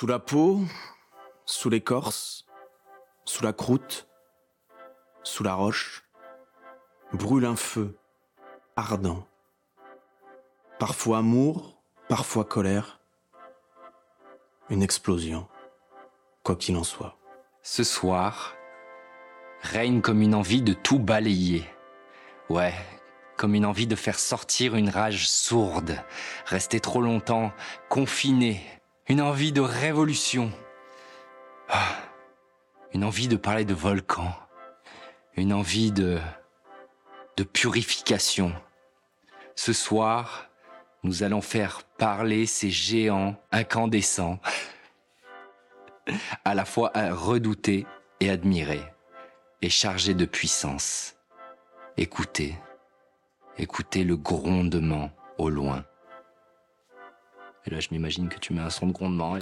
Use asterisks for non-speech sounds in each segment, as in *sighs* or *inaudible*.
Sous la peau, sous l'écorce, sous la croûte, sous la roche, brûle un feu ardent. Parfois amour, parfois colère. Une explosion, quoi qu'il en soit. Ce soir, règne comme une envie de tout balayer. Ouais, comme une envie de faire sortir une rage sourde, rester trop longtemps confiné, une envie de révolution. Ah, une envie de parler de volcan, une envie de de purification. Ce soir, nous allons faire parler ces géants incandescents, à la fois redoutés et admirés, et chargés de puissance. Écoutez, écoutez le grondement au loin. Et là, je m'imagine que tu mets un son de grondement.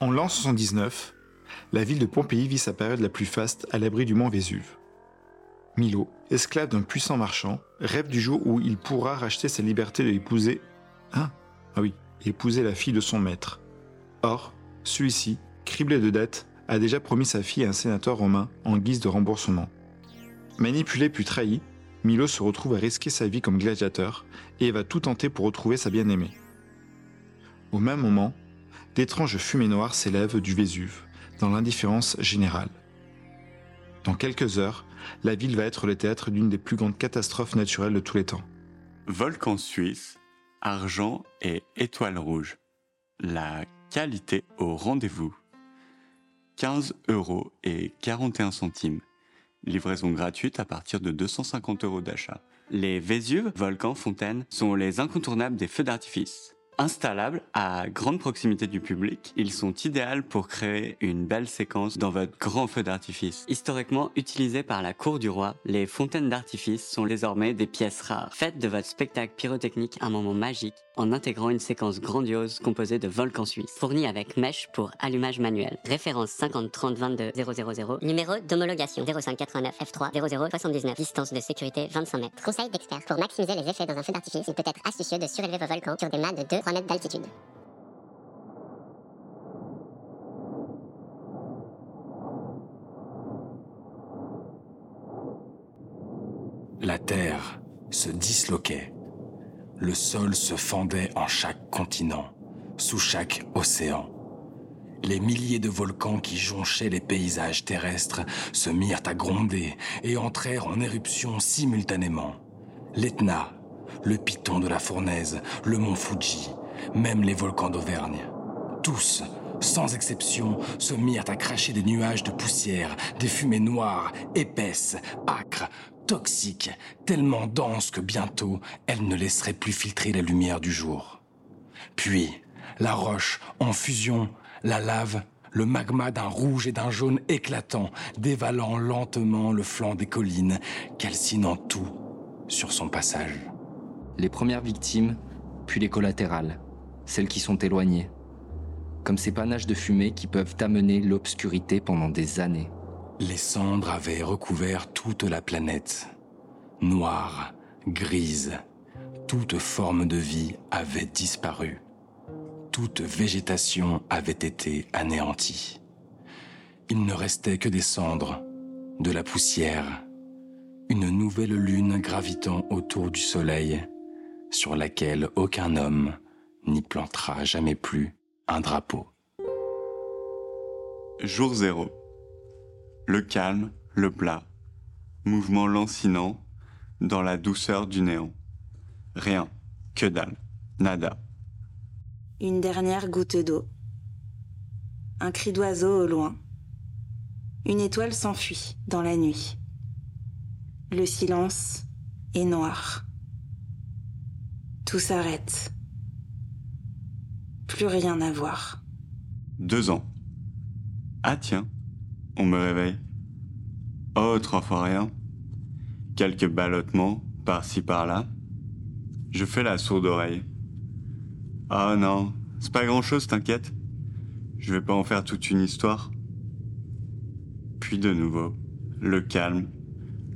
En l'an 79, la ville de Pompéi vit sa période la plus faste à l'abri du mont Vésuve. Milo, esclave d'un puissant marchand, rêve du jour où il pourra racheter sa liberté de épouser... Hein? Ah oui, épouser la fille de son maître. Or, celui-ci, criblé de dettes, a déjà promis sa fille à un sénateur romain en guise de remboursement. Manipulé puis trahi, Milo se retrouve à risquer sa vie comme gladiateur et va tout tenter pour retrouver sa bien-aimée. Au même moment, d'étranges fumées noires s'élèvent du Vésuve, dans l'indifférence générale. Dans quelques heures, la ville va être le théâtre d'une des plus grandes catastrophes naturelles de tous les temps. Volcan suisse, argent et étoile rouge. La qualité au rendez-vous. 15 euros et 41 centimes. Livraison gratuite à partir de 250 euros d'achat. Les Vésuves, volcans, fontaines sont les incontournables des feux d'artifice. Installables à grande proximité du public, ils sont idéaux pour créer une belle séquence dans votre grand feu d'artifice. Historiquement utilisés par la cour du roi, les fontaines d'artifice sont désormais des pièces rares. Faites de votre spectacle pyrotechnique un moment magique en intégrant une séquence grandiose composée de volcans suisses, fournie avec mèche pour allumage manuel. Référence 50 30 22 000. Numéro d'homologation 0589 F3 00 79. Distance de sécurité 25 mètres. Conseil d'expert. Pour maximiser les effets dans un feu d'artifice, il peut être astucieux de surélever vos volcans sur des mâts de 2 3 mètres d'altitude. La Terre se disloquait. Le sol se fendait en chaque continent, sous chaque océan. Les milliers de volcans qui jonchaient les paysages terrestres se mirent à gronder et entrèrent en éruption simultanément. L'Etna, le Piton de la Fournaise, le mont Fuji, même les volcans d'Auvergne. Tous, sans exception, se mirent à cracher des nuages de poussière, des fumées noires, épaisses, âcres, toxiques, tellement denses que bientôt elles ne laisseraient plus filtrer la lumière du jour. Puis, la roche, en fusion, la lave, le magma d'un rouge et d'un jaune éclatant, dévalant lentement le flanc des collines, calcinant tout sur son passage. Les premières victimes, puis les collatérales, celles qui sont éloignées, comme ces panaches de fumée qui peuvent amener l'obscurité pendant des années. Les cendres avaient recouvert toute la planète. Noire, grise, toute forme de vie avait disparu. Toute végétation avait été anéantie. Il ne restait que des cendres, de la poussière, une nouvelle lune gravitant autour du soleil, sur laquelle aucun homme n'y plantera jamais plus un drapeau. Jour zéro. Le calme, le plat. Mouvement lancinant dans la douceur du néant. Rien, que dalle, nada. Une dernière goutte d'eau. Un cri d'oiseau au loin. Une étoile s'enfuit dans la nuit. Le silence est noir. Tout s'arrête. Plus rien à voir. Deux ans. Ah tiens, on me réveille. Oh, trois fois rien. Quelques ballottements, par-ci par-là. Je fais la sourde oreille. Ah non, c'est pas grand-chose, t'inquiète. Je vais pas en faire toute une histoire. Puis de nouveau. le calme,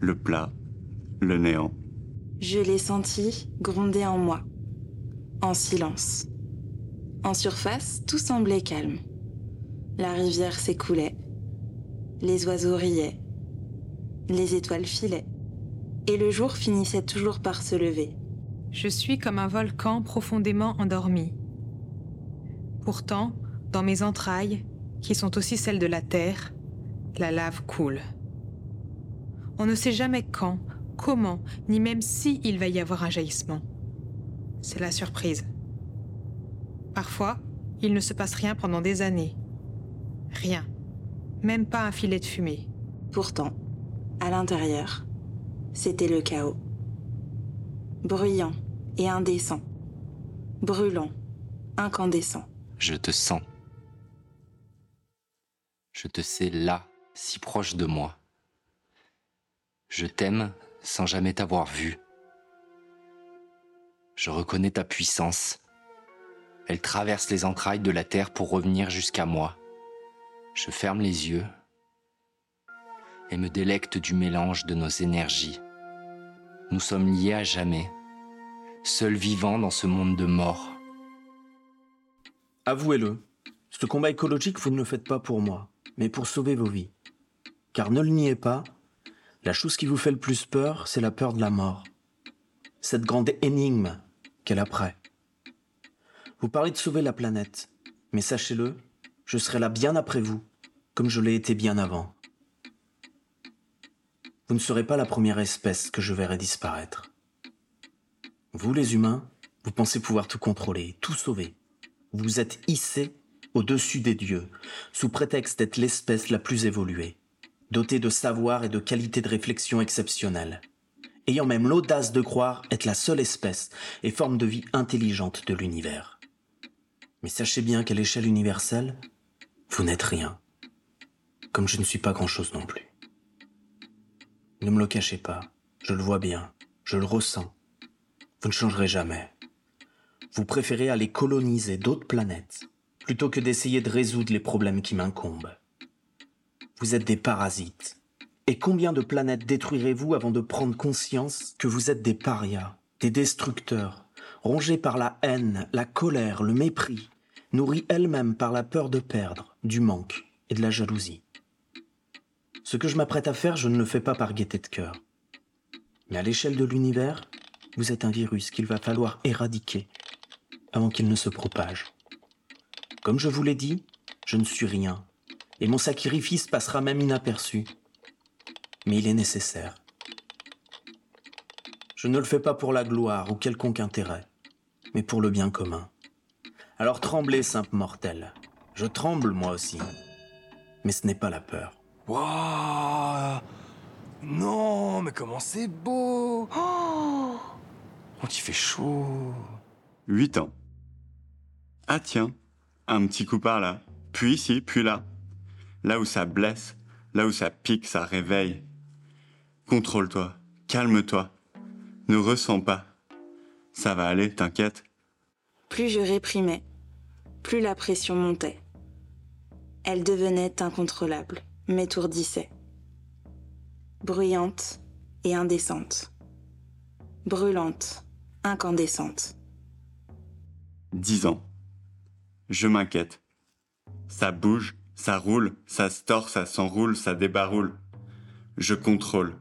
le plat, le néant. Je l'ai senti gronder en moi, en silence. En surface, tout semblait calme. La rivière s'écoulait, les oiseaux riaient, les étoiles filaient, et le jour finissait toujours par se lever. Je suis comme un volcan profondément endormi. Pourtant, dans mes entrailles, qui sont aussi celles de la terre, la lave coule. On ne sait jamais quand, comment, ni même si il va y avoir un jaillissement. C'est la surprise. Parfois, il ne se passe rien pendant des années. Rien. Même pas un filet de fumée. Pourtant, à l'intérieur, c'était le chaos. Bruyant et indécent. Brûlant, incandescent. Je te sens. Je te sais là, si proche de moi. Je t'aime sans jamais t'avoir vu. Je reconnais ta puissance. Elle traverse les entrailles de la terre pour revenir jusqu'à moi. Je ferme les yeux et me délecte du mélange de nos énergies. Nous sommes liés à jamais, seuls vivants dans ce monde de mort. Avouez-le, ce combat écologique, vous ne le faites pas pour moi, mais pour sauver vos vies. Car ne le niez pas, la chose qui vous fait le plus peur, c'est la peur de la mort. Cette grande énigme qu'elle après. Vous parlez de sauver la planète, mais sachez-le, je serai là bien après vous, comme je l'ai été bien avant. Vous ne serez pas la première espèce que je verrai disparaître. Vous, les humains, vous pensez pouvoir tout contrôler, tout sauver. Vous êtes hissés au-dessus des dieux, sous prétexte d'être l'espèce la plus évoluée, dotée de savoir et de qualités de réflexion exceptionnelles, ayant même l'audace de croire être la seule espèce et forme de vie intelligente de l'univers. Mais sachez bien qu'à l'échelle universelle, vous n'êtes rien, comme je ne suis pas grand-chose non plus. Ne me le cachez pas, je le vois bien, je le ressens. Vous ne changerez jamais. Vous préférez aller coloniser d'autres planètes plutôt que d'essayer de résoudre les problèmes qui m'incombent. Vous êtes des parasites. Et combien de planètes détruirez-vous avant de prendre conscience que vous êtes des parias, des destructeurs, rongés par la haine, la colère, le mépris, nourris elles-mêmes par la peur de perdre, du manque et de la jalousie. Ce que je m'apprête à faire, je ne le fais pas par gaieté de cœur. Mais à l'échelle de l'univers, vous êtes un virus qu'il va falloir éradiquer avant qu'il ne se propage. Comme je vous l'ai dit, je ne suis rien, et mon sacrifice passera même inaperçu. Mais il est nécessaire. Je ne le fais pas pour la gloire ou quelconque intérêt, mais pour le bien commun. Alors tremblez, simple mortel. Je tremble moi aussi. Mais ce n'est pas la peur. Waouh Non, mais comment c'est beau Oh On t'y fait chaud. 8 ans. Ah tiens, un petit coup par là, puis ici, puis là. Là où ça blesse, là où ça pique, ça réveille. Contrôle-toi, calme-toi, ne ressens pas. Ça va aller, t'inquiète. Plus je réprimais, plus la pression montait. Elle devenait incontrôlable, m'étourdissait. Bruyante et indécente. Brûlante, incandescente. 10 ans. Je m'inquiète. Ça bouge, ça roule, ça se tord, ça s'enroule, ça débaroule. Je contrôle.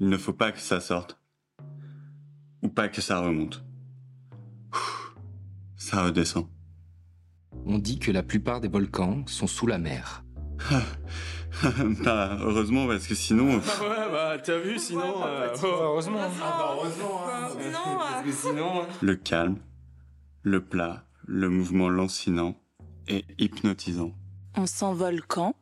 Il ne faut pas que ça sorte. Ou pas que ça remonte. Ça redescend. On dit que la plupart des volcans sont sous la mer. *laughs* bah, heureusement, parce que sinon. *laughs* ouais, bah t'as vu, sinon. heureusement. Le calme, le plat, le mouvement lancinant et hypnotisant. On s'envole quand?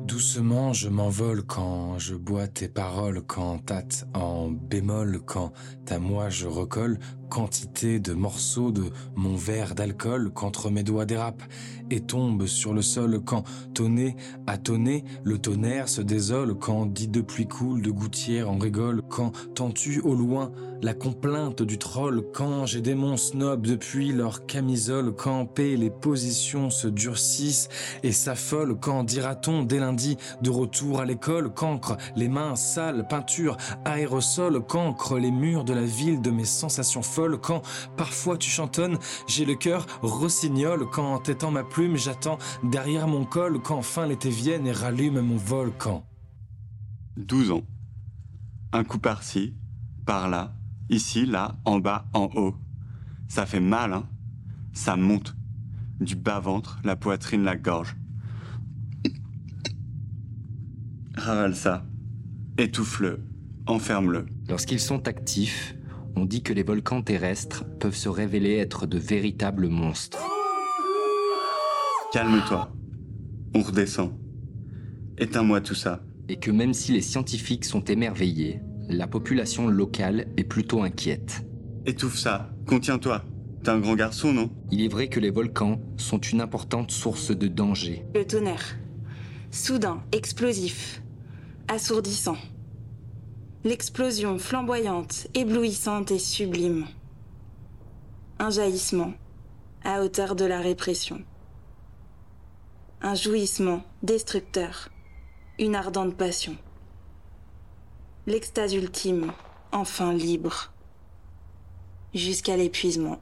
Doucement, je m'envole quand je bois tes paroles, quand tâte en bémol, quand à moi je recolle, quantité de morceaux de mon verre d'alcool qu'entre mes doigts dérapent et tombent sur le sol quand, tonné à tonner, le tonnerre se désole, quand dit de pluie coule, de gouttière en rigole, quand t'entends-tu au loin la complainte du troll, quand j'ai des mons snobs depuis leur camisole, quand paix les positions se durcissent et s'affolent, quand dira-t-on dès lundi de retour à l'école, qu'encre les mains sales, peinture, aérosol, qu'encre les murs de la ville de mes sensations folles, quand parfois tu chantonnes, j'ai le cœur rossignol, quand étant ma plume, j'attends derrière mon col, quand enfin l'été vienne et rallume mon volcan. 12 ans. Un coup par-ci, par là, ici, là, en bas, en haut. Ça fait mal, hein Ça monte. Du bas-ventre, la poitrine, la gorge. Ravale ça. Étouffe-le. Enferme-le. Lorsqu'ils sont actifs, on dit que les volcans terrestres peuvent se révéler être de véritables monstres. Calme-toi. On redescend. Éteins-moi tout ça. Et que même si les scientifiques sont émerveillés, la population locale est plutôt inquiète. Étouffe ça. Contiens-toi. T'es un grand garçon, non? Il est vrai que les volcans sont une importante source de danger. Le tonnerre. Soudain, explosif, assourdissant. L'explosion flamboyante, éblouissante et sublime. Un jaillissement, à hauteur de la répression. Un jouissement destructeur, une ardente passion. L'extase ultime, enfin libre. Jusqu'à l'épuisement.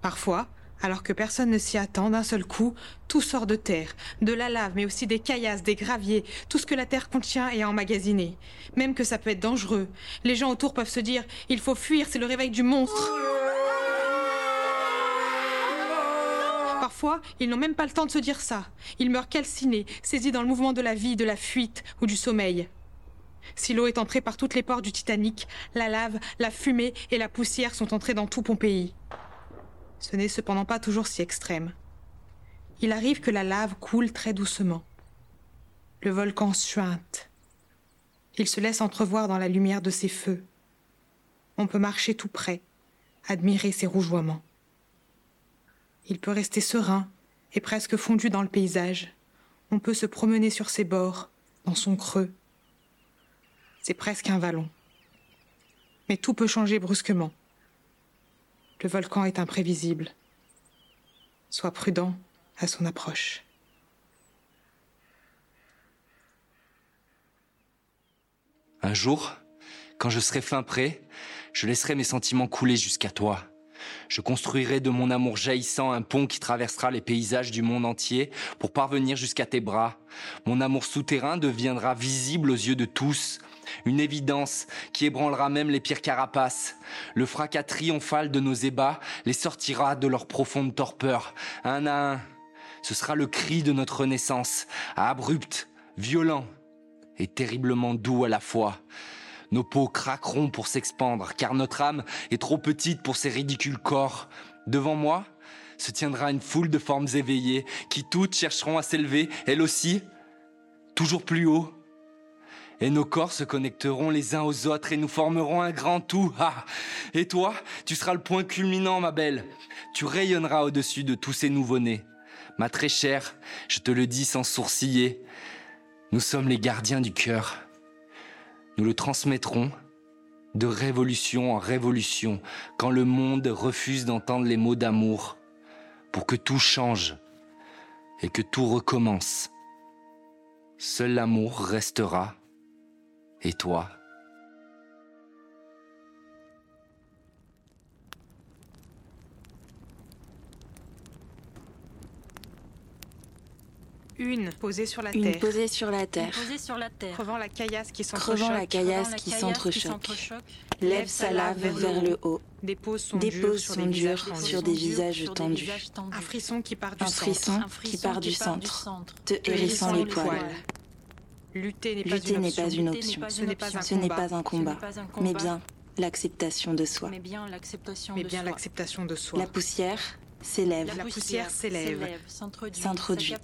Parfois, alors que personne ne s'y attend, d'un seul coup, tout sort de terre, de la lave, mais aussi des caillasses, des graviers, tout ce que la terre contient est emmagasiné. Même que ça peut être dangereux. Les gens autour peuvent se dire il faut fuir, c'est le réveil du monstre. Parfois, ils n'ont même pas le temps de se dire ça. Ils meurent calcinés, saisis dans le mouvement de la vie, de la fuite ou du sommeil. Si l'eau est entrée par toutes les portes du Titanic, la lave, la fumée et la poussière sont entrées dans tout Pompéi. Ce n'est cependant pas toujours si extrême. Il arrive que la lave coule très doucement. Le volcan suinte. Il se laisse entrevoir dans la lumière de ses feux. On peut marcher tout près, admirer ses rougeoiements. Il peut rester serein et presque fondu dans le paysage. On peut se promener sur ses bords, dans son creux. C'est presque un vallon. Mais tout peut changer brusquement. Le volcan est imprévisible. Sois prudent à son approche. Un jour, quand je serai fin prêt, je laisserai mes sentiments couler jusqu'à toi. Je construirai de mon amour jaillissant un pont qui traversera les paysages du monde entier pour parvenir jusqu'à tes bras. Mon amour souterrain deviendra visible aux yeux de tous. Une évidence qui ébranlera même les pires carapaces. Le fracas triomphal de nos ébats les sortira de leur profonde torpeur, un à un. Ce sera le cri de notre renaissance, abrupt, violent et terriblement doux à la fois. Nos peaux craqueront pour s'expandre, car notre âme est trop petite pour ces ridicules corps. Devant moi se tiendra une foule de formes éveillées, qui toutes chercheront à s'élever, elles aussi, toujours plus haut. Et nos corps se connecteront les uns aux autres et nous formerons un grand tout. Ah et toi, tu seras le point culminant, ma belle. Tu rayonneras au-dessus de tous ces nouveau-nés. Ma très chère, je te le dis sans sourciller, nous sommes les gardiens du cœur. Nous le transmettrons de révolution en révolution quand le monde refuse d'entendre les mots d'amour pour que tout change et que tout recommence. Seul l'amour restera. Et toi Une posée sur la Une terre, posée sur la terre, Posé sur la terre. crevant la caillasse qui crevant la s'entrechoque, caillasse qui s'entrechoque, s'entrechoque. lève sa lave vers le haut, dépose son dépose dur sur son des visages tendus. sur des visages Sur des tendus. visages tendus. Un frisson qui part du Un centre. qui part du centre, centre. te hérissant les poils. Lutter n'est pas une option. pas une Ce n'est pas un combat, pas un combat, pas un mais bien l'acceptation de soi. mais bien l'acceptation de soi. La poussière s'élève, La poussière s'élève, s'introduit,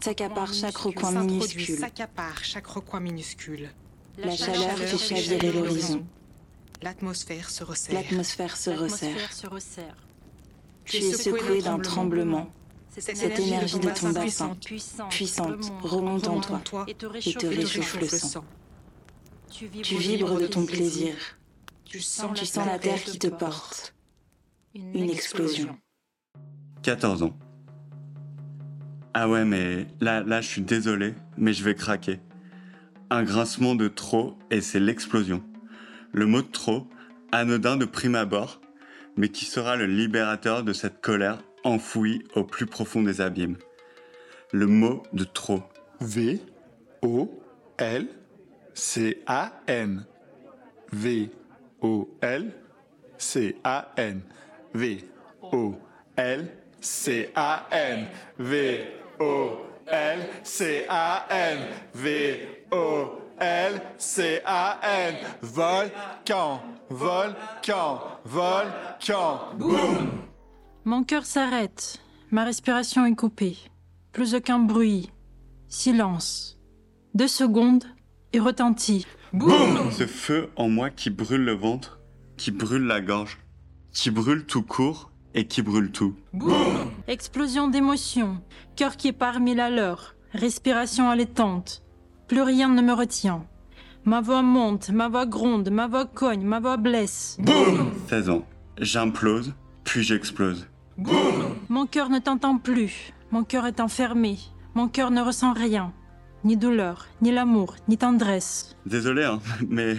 s'accapare chaque recoin minuscule. s'accapare chaque recoin minuscule. La chaleur fait chavirer l'horizon. L'atmosphère se resserre. L'atmosphère se resserre. Tu es secoué d'un tremblement. Cette énergie de ton bassin, puissante, remonte en toi et te et réchauffe, te réchauffe le sang. Tu Tu vibres de ton plaisir. Tu sens, Tu sens la terre qui te porte. Une explosion. 14 ans. Ah ouais, mais là, là, je suis désolé, mais je vais craquer. Un grincement de trop et c'est l'explosion. Le mot de trop, anodin de prime abord, mais qui sera le libérateur de cette colère enfouie au plus profond des abîmes. Le mot de trop. V O L C A N. V O L C A N. V O L C A N. V O L C A N. V O L C A N. Volcan volcan volcan Mon cœur s'arrête. Ma respiration est coupée. Plus aucun bruit. Silence. Deux secondes et retentit. Ce feu en moi qui brûle le ventre, qui brûle la gorge, qui brûle tout court et qui brûle tout. Explosion d'émotions. Cœur qui est parmi la leur. Respiration allaitante. Plus rien ne me retient. Ma voix monte, ma voix gronde, ma voix cogne, ma voix blesse. 16 ans. J'implose, puis j'explose. Mon cœur ne t'entend plus. Mon cœur est enfermé. Mon cœur ne ressent rien. Ni douleur, ni l'amour, ni tendresse. Désolé, hein, *laughs* mais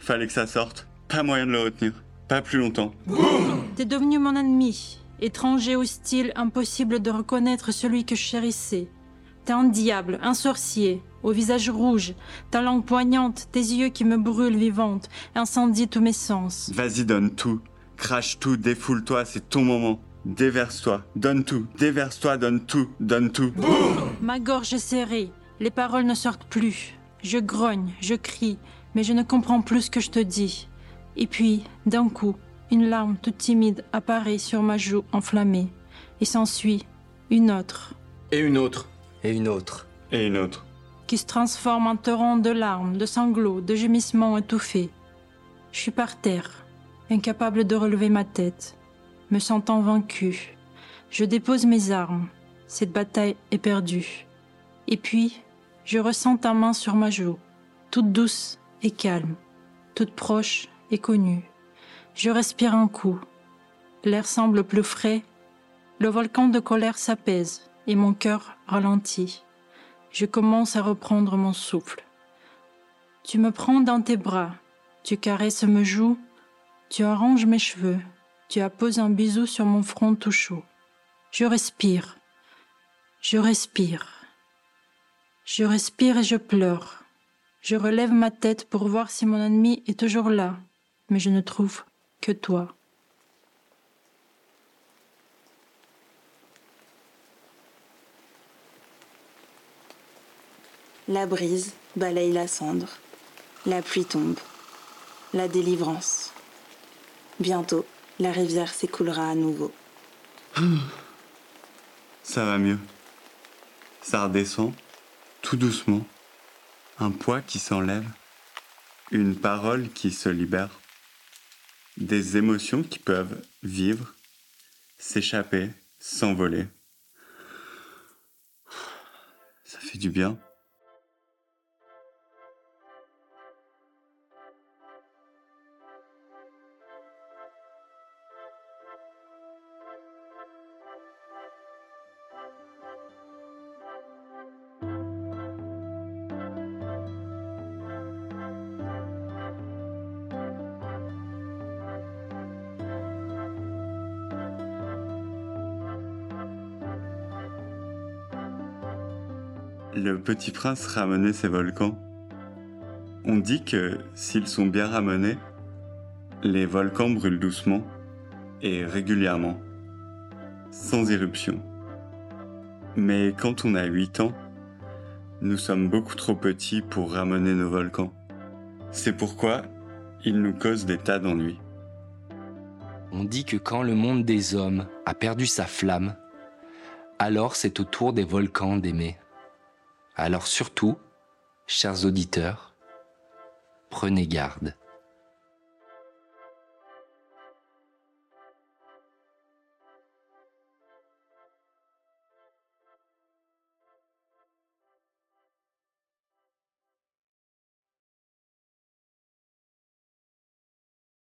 fallait que ça sorte. Pas moyen de le retenir. Pas plus longtemps. T'es devenu mon ennemi. Étranger, hostile, impossible de reconnaître celui que je chérissais. T'es un diable, un sorcier, au visage rouge, ta langue poignante, tes yeux qui me brûlent vivante, incendie tous mes sens. Vas-y, donne tout. Crache tout, défoule-toi, c'est ton moment. Déverse-toi, donne tout. Déverse-toi, donne tout, donne tout. Ma gorge est serrée, les paroles ne sortent plus. Je grogne, je crie, mais je ne comprends plus ce que je te dis. Et puis, d'un coup, une larme toute timide apparaît sur ma joue enflammée, et s'ensuit une autre, Et une autre. Et une autre. Et une autre. qui se transforme en torrent de larmes, de sanglots, de gémissements étouffés. Je suis par terre, incapable de relever ma tête, me sentant vaincu. Je dépose mes armes. Cette bataille est perdue. Et puis, je ressens ta main sur ma joue, toute douce et calme, toute proche et connue. Je respire un coup. L'air semble plus frais. Le volcan de colère s'apaise et mon cœur ralentit. Je commence à reprendre mon souffle. Tu me prends dans tes bras, tu caresses mes joues, tu arranges mes cheveux, tu apposes un bisou sur mon front tout chaud. Je respire, je respire, je respire et je pleure. Je relève ma tête pour voir si mon ennemi est toujours là, mais je ne trouve que toi. La brise balaye la cendre. La pluie tombe. La délivrance. Bientôt, la rivière s'écoulera à nouveau. *sighs* Ça va mieux. Ça redescend, tout doucement. Un poids qui s'enlève. Une parole qui se libère. Des émotions qui peuvent vivre, s'échapper, s'envoler. *sighs* Ça fait du bien. Le petit prince ramenait ses volcans. On dit que s'ils sont bien ramenés, les volcans brûlent doucement et régulièrement, sans éruption. Mais quand on a 8 ans, nous sommes beaucoup trop petits pour ramener nos volcans. C'est pourquoi ils nous causent des tas d'ennuis. On dit que quand le monde des hommes a perdu sa flamme, alors c'est au tour des volcans d'aimer. Alors surtout, chers auditeurs, prenez garde.